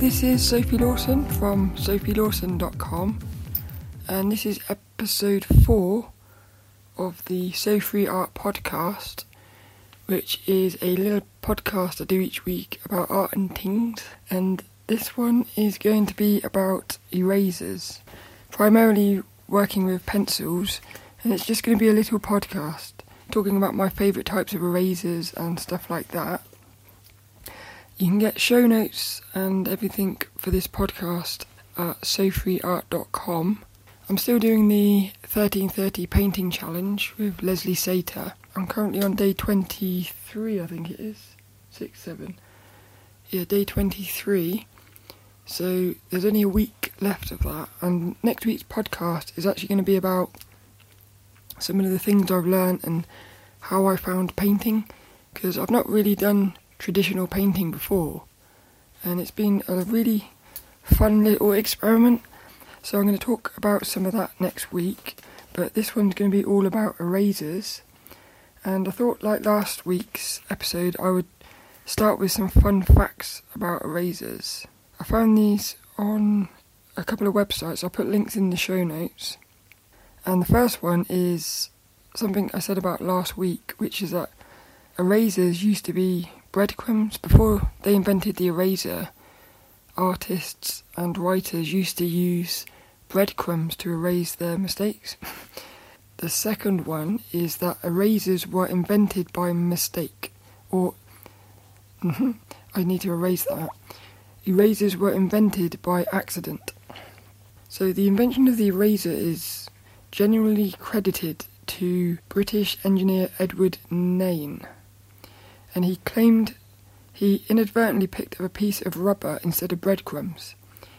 this is Sophie Lawson from sophielawson.com, and this is episode 4 of the So Free Art podcast, which is a little podcast I do each week about art and things. And this one is going to be about erasers, primarily working with pencils, and it's just going to be a little podcast talking about my favourite types of erasers and stuff like that. You can get show notes and everything for this podcast at sofreeart.com. I'm still doing the 1330 painting challenge with Leslie Saeta. I'm currently on day 23, I think it is. 6, 7. Yeah, day 23. So there's only a week left of that. And next week's podcast is actually going to be about some of the things I've learned and how I found painting. Because I've not really done traditional painting before, and it's been a really fun little experiment. So I'm going to talk about some of that next week, but this one's going to be all about erasers. And I thought, like last week's episode, I would start with some fun facts about erasers. I found these on a couple of websites. I'll put links in the show notes. And the first one is something I said about last week, which is that erasers used to be breadcrumbs. Before they invented the eraser, artists and writers used to use breadcrumbs to erase their mistakes. the second one is that erasers were invented by mistake, or I need to erase that. Erasers were invented by accident. So the invention of the eraser is generally credited to British engineer Edward Nairne and he claimed he inadvertently picked up a piece of rubber instead of breadcrumbs.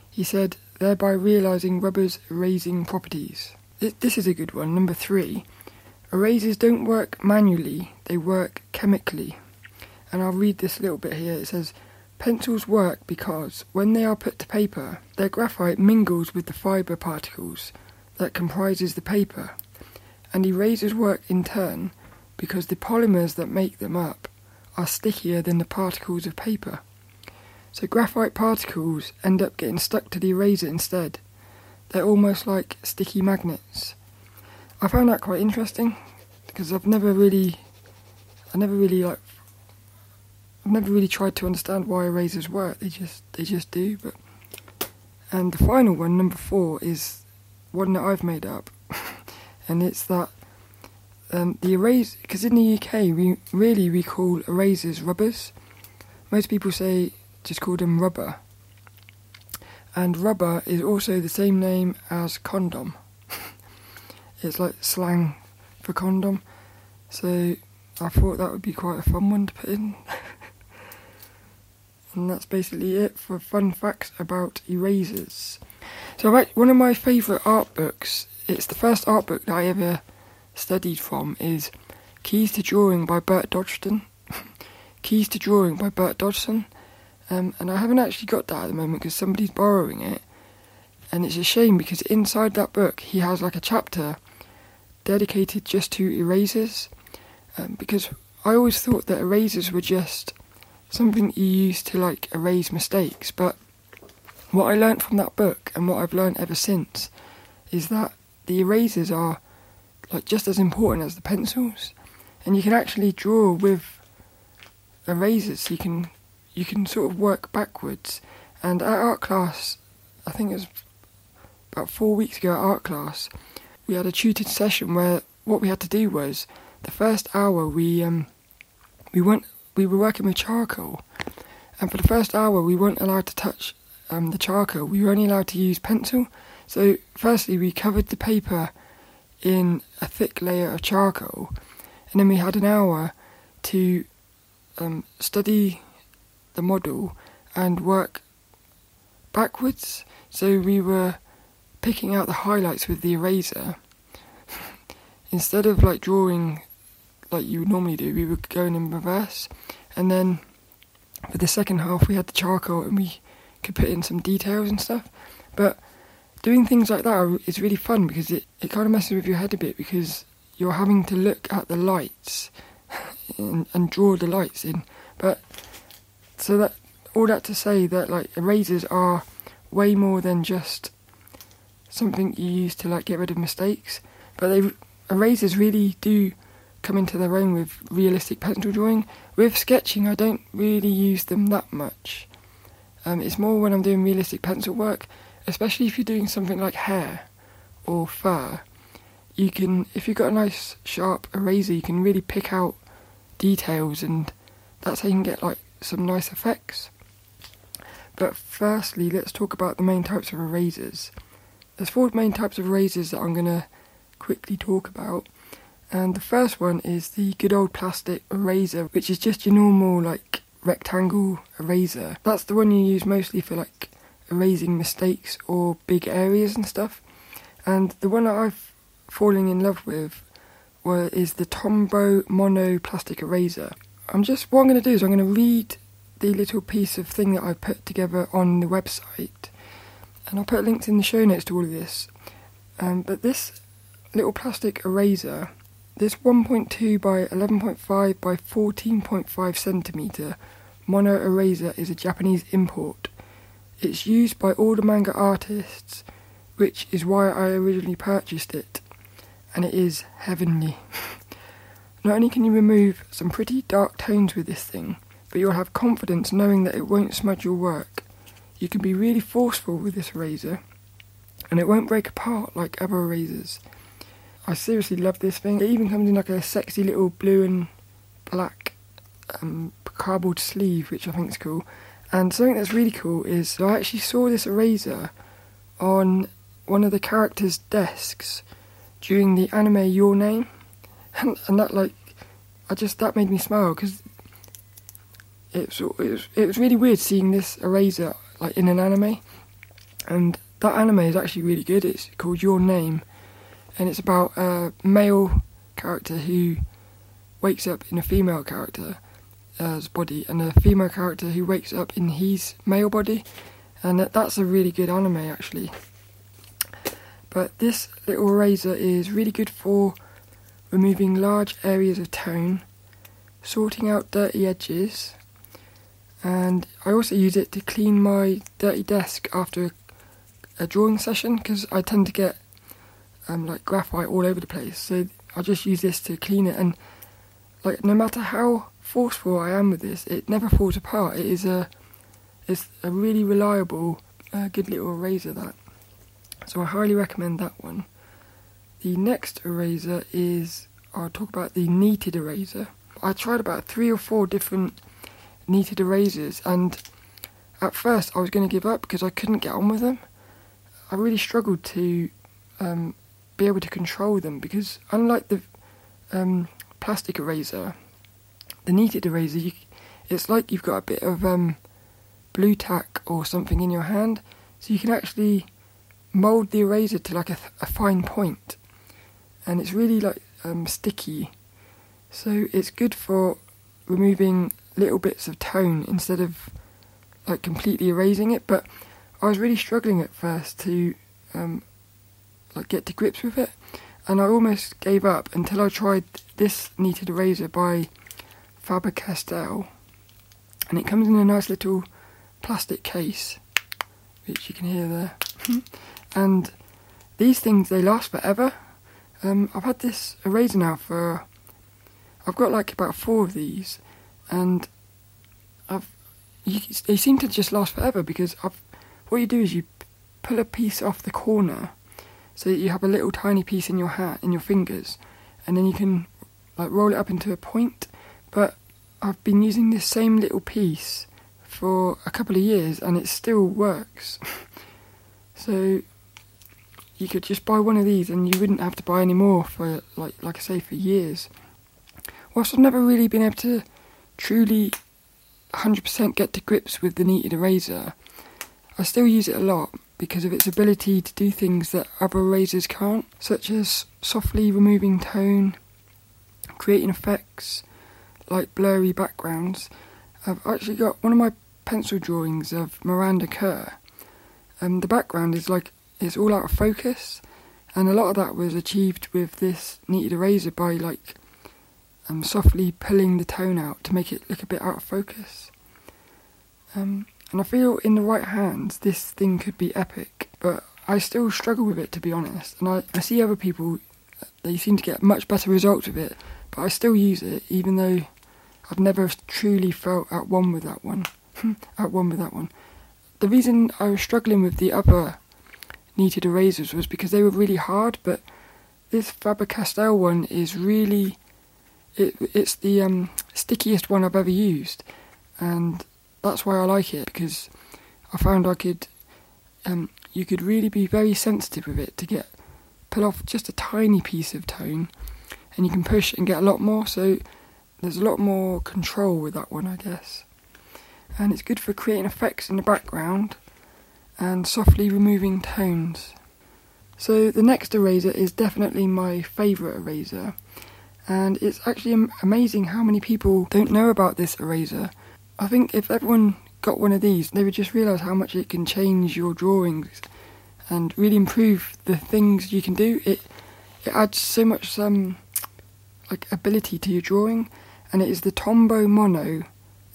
He said, thereby realizing rubber's erasing properties. This is a good one. Number three. Erasers don't work manually, they work chemically. And I'll read this little bit here. It says, Pencils work because, when they are put to paper, their graphite mingles with the fibre particles that comprises the paper. And erasers work in turn because the polymers that make them up are stickier than the particles of paper. So graphite particles end up getting stuck to the eraser instead. They're almost like sticky magnets. I found that quite interesting because I've never really, I never really like, I've never really tried to understand why erasers work. They just, they just do. But and the final one, number four, is one that I've made up, and it's that um, the erase because in the UK we really we call erasers rubbers. Most people say just call them rubber. And rubber is also the same name as condom. it's like slang for condom. So I thought that would be quite a fun one to put in. and that's basically it for fun facts about erasers. So one of my favourite art books, it's the first art book that I ever studied from is Keys to Drawing by Bert Dodson. Keys to Drawing by Bert Dodson. Um, and I haven't actually got that at the moment because somebody's borrowing it. And it's a shame because inside that book he has like a chapter dedicated just to erasers. Um, because I always thought that erasers were just something you use to like erase mistakes. But what I learnt from that book and what I've learnt ever since is that the erasers are like just as important as the pencils, and you can actually draw with erasers. So you can you can sort of work backwards. And at art class, I think it was about four weeks ago at art class, we had a tutored session where what we had to do was the first hour we um we went we were working with charcoal, and for the first hour we weren't allowed to touch um, the charcoal. We were only allowed to use pencil. So firstly, we covered the paper in a thick layer of charcoal, and then we had an hour to um, study the model and work backwards. So we were picking out the highlights with the eraser. Instead of like drawing like you would normally do, we were going in reverse. And then for the second half, we had the charcoal and we could put in some details and stuff. But doing things like that is really fun because it, it kind of messes with your head a bit because you're having to look at the lights and, and draw the lights in. But so that all that to say that like erasers are way more than just something you use to like get rid of mistakes, but they erasers really do come into their own with realistic pencil drawing. With sketching, I don't really use them that much. Um, it's more when I'm doing realistic pencil work, especially if you're doing something like hair or fur. You can, if you've got a nice sharp eraser, you can really pick out details, and that's how you can get like some nice effects. But firstly, let's talk about the main types of erasers. There's four main types of erasers that I'm going to quickly talk about. And the first one is the good old plastic eraser, which is just your normal like rectangle eraser. That's the one you use mostly for like erasing mistakes or big areas and stuff. And the one that I've fallen in love with were, is the Tombow Mono plastic eraser. I'm just what I'm going to do is I'm going to read the little piece of thing that I've put together on the website, and I'll put links in the show notes to all of this. Um, but this little plastic eraser this 1.2 by 11.5 by 14.5 centimeter mono eraser is a Japanese import. It's used by all the manga artists, which is why I originally purchased it, and it is heavenly. Not only can you remove some pretty dark tones with this thing, but you'll have confidence knowing that it won't smudge your work. You can be really forceful with this eraser, and it won't break apart like other erasers. I seriously love this thing. It even comes in like a sexy little blue and black um, cardboard sleeve, which I think is cool. And something that's really cool is I actually saw this eraser on one of the characters' desks during the anime Your Name, and, and that like I just that made me smile because it was, it was really weird seeing this eraser like in an anime, and that anime is actually really good. It's called Your Name, and it's about a male character who wakes up in a female character's body, and a female character who wakes up in his male body, and that, that's a really good anime actually. But this little razor is really good for removing large areas of tone, sorting out dirty edges, and I also use it to clean my dirty desk after a drawing session because I tend to get um, like graphite all over the place. So I just use this to clean it, and like no matter how forceful I am with this, it never falls apart. It is a it's a really reliable, uh, good little eraser that. So I highly recommend that one. The next eraser is I'll talk about the kneaded eraser. I tried about three or four different kneaded erasers, and at first I was going to give up because I couldn't get on with them. I really struggled to um, be able to control them because unlike the um, plastic eraser, kneaded eraser, you, it's like you've got a bit of um, Blu Tack or something in your hand, so you can actually mold the eraser to like a, a fine point, and it's really like um, sticky. So it's good for removing little bits of tone instead of like completely erasing it. But I was really struggling at first to um, like get to grips with it, and I almost gave up until I tried this kneaded eraser by Faber Castell, and it comes in a nice little plastic case, which you can hear there, and these things they last forever. Um, I've had this eraser now for I've got like about four of these, and I've you, they seem to just last forever because I've what you do is you pull a piece off the corner so that you have a little tiny piece in your hat in your fingers. And then you can like roll it up into a point but I've been using this same little piece for a couple of years and it still works. So you could just buy one of these and you wouldn't have to buy any more for like like I say for years. Whilst I've never really been able to truly 100% get to grips with the kneaded eraser I still use it a lot because of its ability to do things that other erasers can't, such as softly removing tone, creating effects like blurry backgrounds. I've actually got one of my pencil drawings of Miranda Kerr. Um, the background is like it's all out of focus, and a lot of that was achieved with this kneaded eraser by like um, softly pulling the tone out to make it look a bit out of focus. Um, and I feel in the right hands this thing could be epic, but I still struggle with it to be honest. And I, I see other people, they seem to get much better results with it, but I still use it even though I've never truly felt at one with that one. at one with that one. The reason I was struggling with the other kneaded erasers was because they were really hard, but this Faber-Castell one is really it, it's the um, stickiest one I've ever used, and that's why I like it because I found I could um, you could really be very sensitive with it to get pull off just a tiny piece of tone, and you can push and get a lot more. So there's a lot more control with that one, I guess, and it's good for creating effects in the background and softly removing tones. So the next eraser is definitely my favourite eraser, and it's actually amazing how many people don't know about this eraser. I think if everyone got one of these, they would just realise how much it can change your drawings and really improve the things you can do. It it adds so much um like ability to your drawing, and it is the Tombow Mono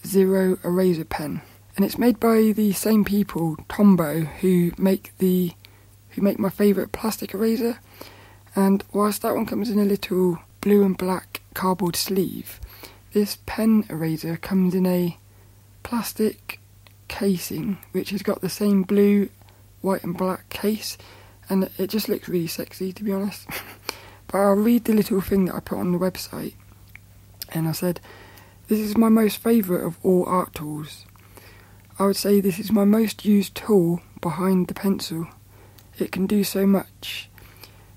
Zero Eraser Pen, and it's made by the same people, Tombow, who make the who make my favourite plastic eraser. And whilst that one comes in a little blue and black cardboard sleeve, this pen eraser comes in a plastic casing which has got the same blue, white, and black case, and it just looks really sexy to be honest. but I'll read the little thing that I put on the website, and I said, This is my most favourite of all art tools. I would say this is my most used tool behind the pencil. It can do so much.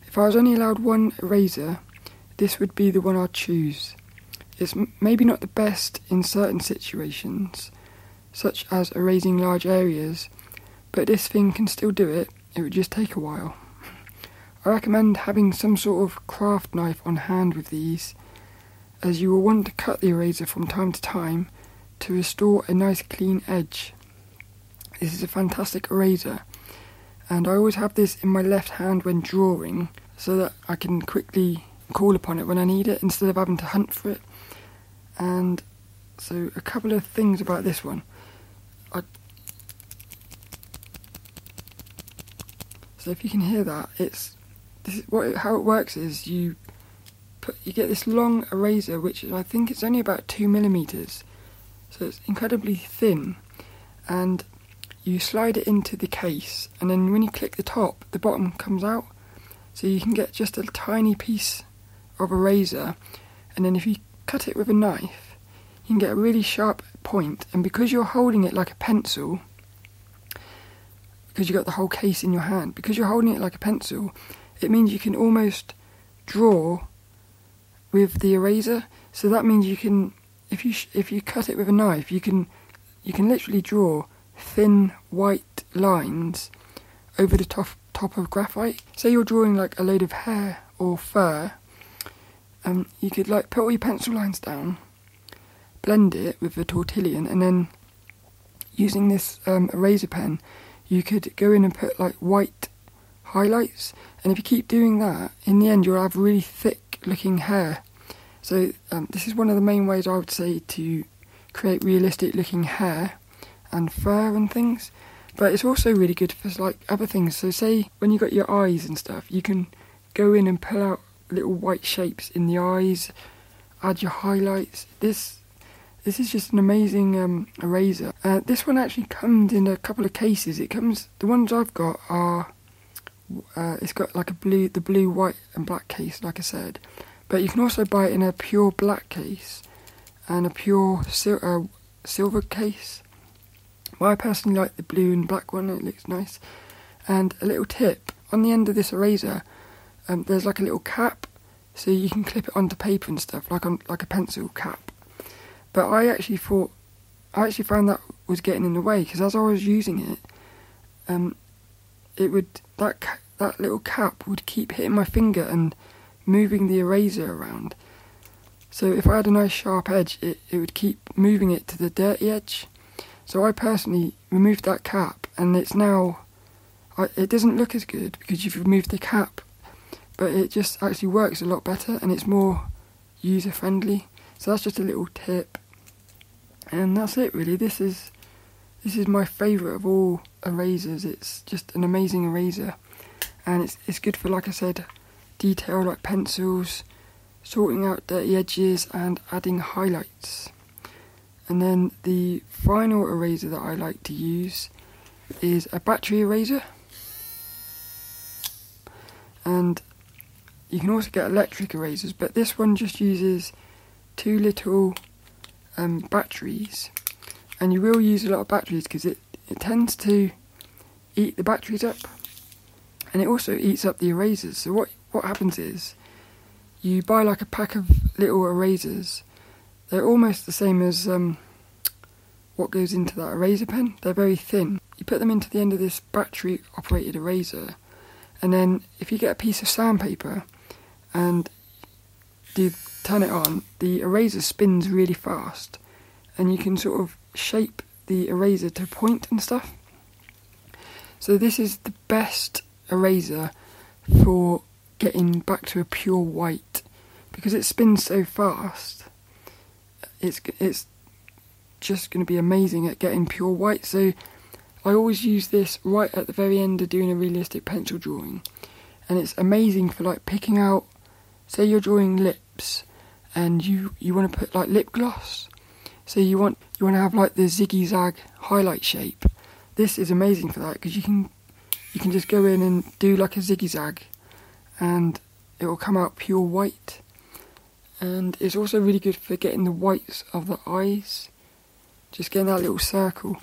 If I was only allowed one eraser, this would be the one I'd choose. It's m- maybe not the best in certain situations, such as erasing large areas, but this thing can still do it, it would just take a while. I recommend having some sort of craft knife on hand with these, as you will want to cut the eraser from time to time to restore a nice clean edge. This is a fantastic eraser and I always have this in my left hand when drawing so that I can quickly call upon it when I need it instead of having to hunt for it. And so, a couple of things about this one. I, so if you can hear that, it's this is what how it works is you put you get this long eraser, which I think it's only about two millimeters, so it's incredibly thin, and you slide it into the case, and then when you click the top, the bottom comes out. So you can get just a tiny piece of eraser, and then if you cut it with a knife, you can get a really sharp point. And because you're holding it like a pencil, because you've got the whole case in your hand, because you're holding it like a pencil, it means you can almost draw with the eraser. So that means you can, if you if you cut it with a knife, you can you can literally draw thin white lines over the top, top of graphite. Say you're drawing like a load of hair or fur, um, you could like put all your pencil lines down, blend it with a tortillon, and then using this um, eraser pen, you could go in and put like white highlights. And if you keep doing that, in the end, you'll have really thick looking hair. So, um, this is one of the main ways I would say to create realistic looking hair and fur and things. But it's also really good for like other things. So say when you got your eyes and stuff, you can go in and pull out little white shapes in the eyes, add your highlights. This this is just an amazing um, eraser. Uh, this one actually comes in a couple of cases. It comes the ones I've got are uh, it's got like a blue the blue white and black case like I said, but you can also buy it in a pure black case and a pure sil- uh, silver case. Well, I personally like the blue and black one, it looks nice. And a little tip on the end of this eraser, um, there's like a little cap, so you can clip it onto paper and stuff, like on like a pencil cap. But I actually thought, I actually found that was getting in the way because as I was using it, um, it would that that little cap would keep hitting my finger and moving the eraser around. So if I had a nice sharp edge, it, it would keep moving it to the dirty edge. So I personally removed that cap, and it's now. I, it doesn't look as good because you've removed the cap, but it just actually works a lot better and it's more user friendly. So that's just a little tip, and that's it really. This is This is my favourite of all erasers. It's just an amazing eraser, and it's it's good for like I said, detail like pencils, sorting out dirty edges, and adding highlights. And then the final eraser that I like to use is a battery eraser. And you can also get electric erasers, but this one just uses two little um, batteries. And you will use a lot of batteries because it, it tends to eat the batteries up. And it also eats up the erasers. So what, what happens is you buy like a pack of little erasers. They're almost the same as um, what goes into that eraser pen. They're very thin. You put them into the end of this battery operated eraser, and then if you get a piece of sandpaper and you turn it on, the eraser spins really fast, and you can sort of shape the eraser to point and stuff. So, this is the best eraser for getting back to a pure white because it spins so fast. It's it's just going to be amazing at getting pure white. So I always use this right at the very end of doing a realistic pencil drawing, and it's amazing for like picking out. Say you're drawing lips, and you you want to put like lip gloss. So you want you want to have like the ziggy zag highlight shape. This is amazing for that because you can you can just go in and do like a ziggy zag and it will come out pure white. And it's also really good for getting the whites of the eyes, just getting that little circle.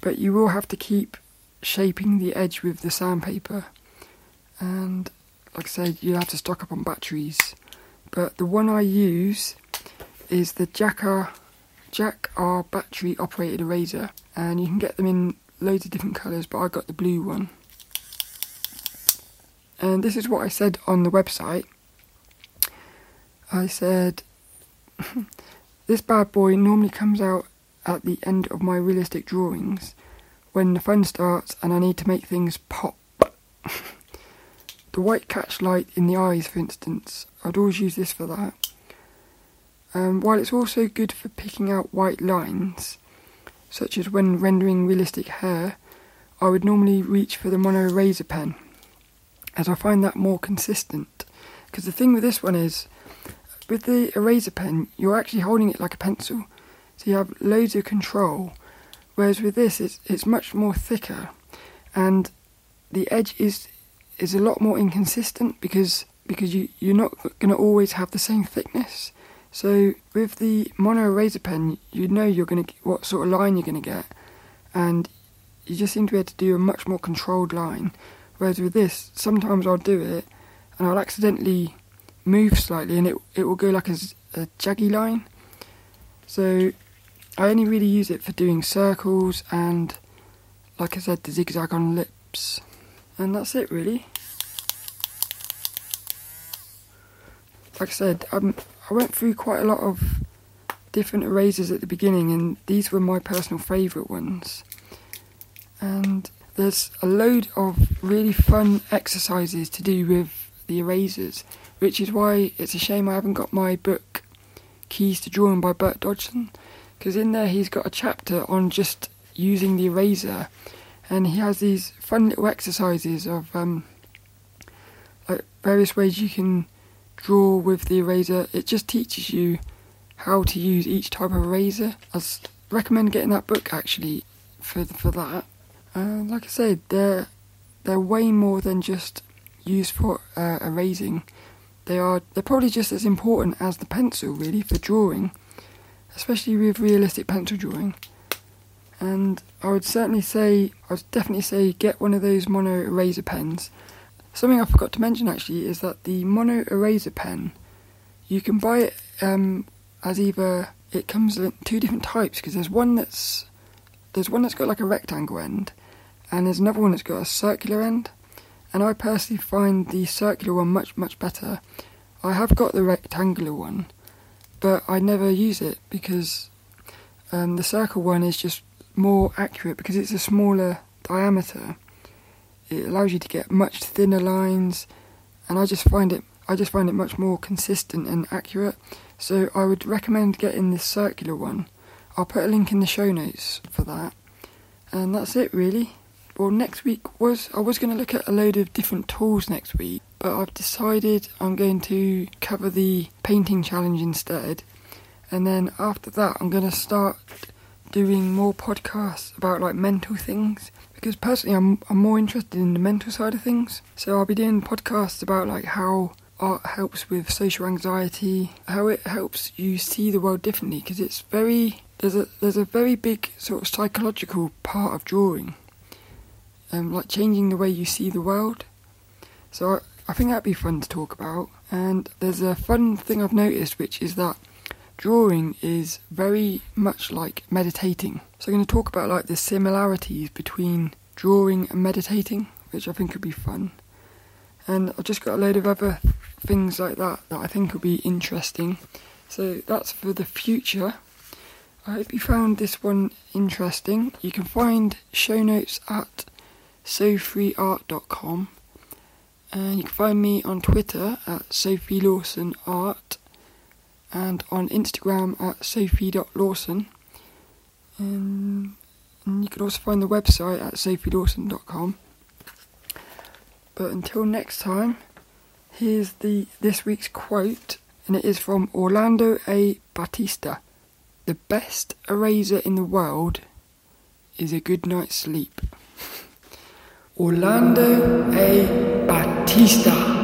But you will have to keep shaping the edge with the sandpaper. And like I said, you have to stock up on batteries. But the one I use is the Jakar, Jakar battery operated eraser, and you can get them in loads of different colours, but I got the blue one. And this is what I said on the website. I said, This bad boy normally comes out at the end of my realistic drawings when the fun starts and I need to make things pop. the white catch light in the eyes, for instance, I'd always use this for that. Um, while it's also good for picking out white lines, such as when rendering realistic hair, I would normally reach for the mono eraser pen as I find that more consistent. Because the thing with this one is, with the eraser pen, you're actually holding it like a pencil, so you have loads of control. Whereas with this, it's it's much more thicker, and the edge is is a lot more inconsistent because because you you're not going to always have the same thickness. So with the mono eraser pen, you know you're going to what sort of line you're going to get, and you just seem to be able to do a much more controlled line. Whereas with this, sometimes I'll do it and I'll accidentally move slightly and it it will go like a, a jaggy line. So I only really use it for doing circles and, like I said, the zigzag on lips. And that's it really. Like I said, um, I went through quite a lot of different erasers at the beginning and these were my personal favourite ones. And there's a load of really fun exercises to do with the erasers, which is why it's a shame I haven't got my book Keys to Drawing by Bert Dodson, because in there he's got a chapter on just using the eraser, and he has these fun little exercises of um, like various ways you can draw with the eraser. It just teaches you how to use each type of eraser. I recommend getting that book actually for for that. Like I said, they're they're way more than just used for uh, erasing. They are they're probably just as important as the pencil, really, for drawing, especially with realistic pencil drawing. And I would certainly say, I would definitely say, get one of those mono eraser pens. Something I forgot to mention actually is that the mono eraser pen, you can buy it um, as either it comes in two different types because there's one that's there's one that's got like a rectangle end, and there's another one that's got a circular end. And I personally find the circular one much, much better. I have got the rectangular one, but I never use it because um, the circle one is just more accurate because it's a smaller diameter. It allows you to get much thinner lines, and I just find it I just find it much more consistent and accurate. So I would recommend getting this circular one. I'll put a link in the show notes for that. and that's it really. Well, next week was I was going to look at a load of different tools next week, but I've decided I'm going to cover the painting challenge instead, and then after that I'm going to start doing more podcasts about like mental things because personally I'm I'm more interested in the mental side of things. So I'll be doing podcasts about like how art helps with social anxiety, how it helps you see the world differently because it's very there's a there's a very big sort of psychological part of drawing um, like changing the way you see the world. So I, I think that'd be fun to talk about. And there's a fun thing I've noticed, which is that drawing is very much like meditating. So I'm going to talk about like the similarities between drawing and meditating, which I think could be fun. And I've just got a load of other things like that that I think will be interesting. So that's for the future. I hope you found this one interesting. You can find show notes at sofreeart.com. And you can find me on Twitter at Sophie Lawson Art and on Instagram at sophie.lawson. And, and you can also find the website at sophielawson.com. But until next time, here's the this week's quote, and it is from Orlando A. Battista. The best eraser in the world is a good night's sleep. Orlando A. Battista.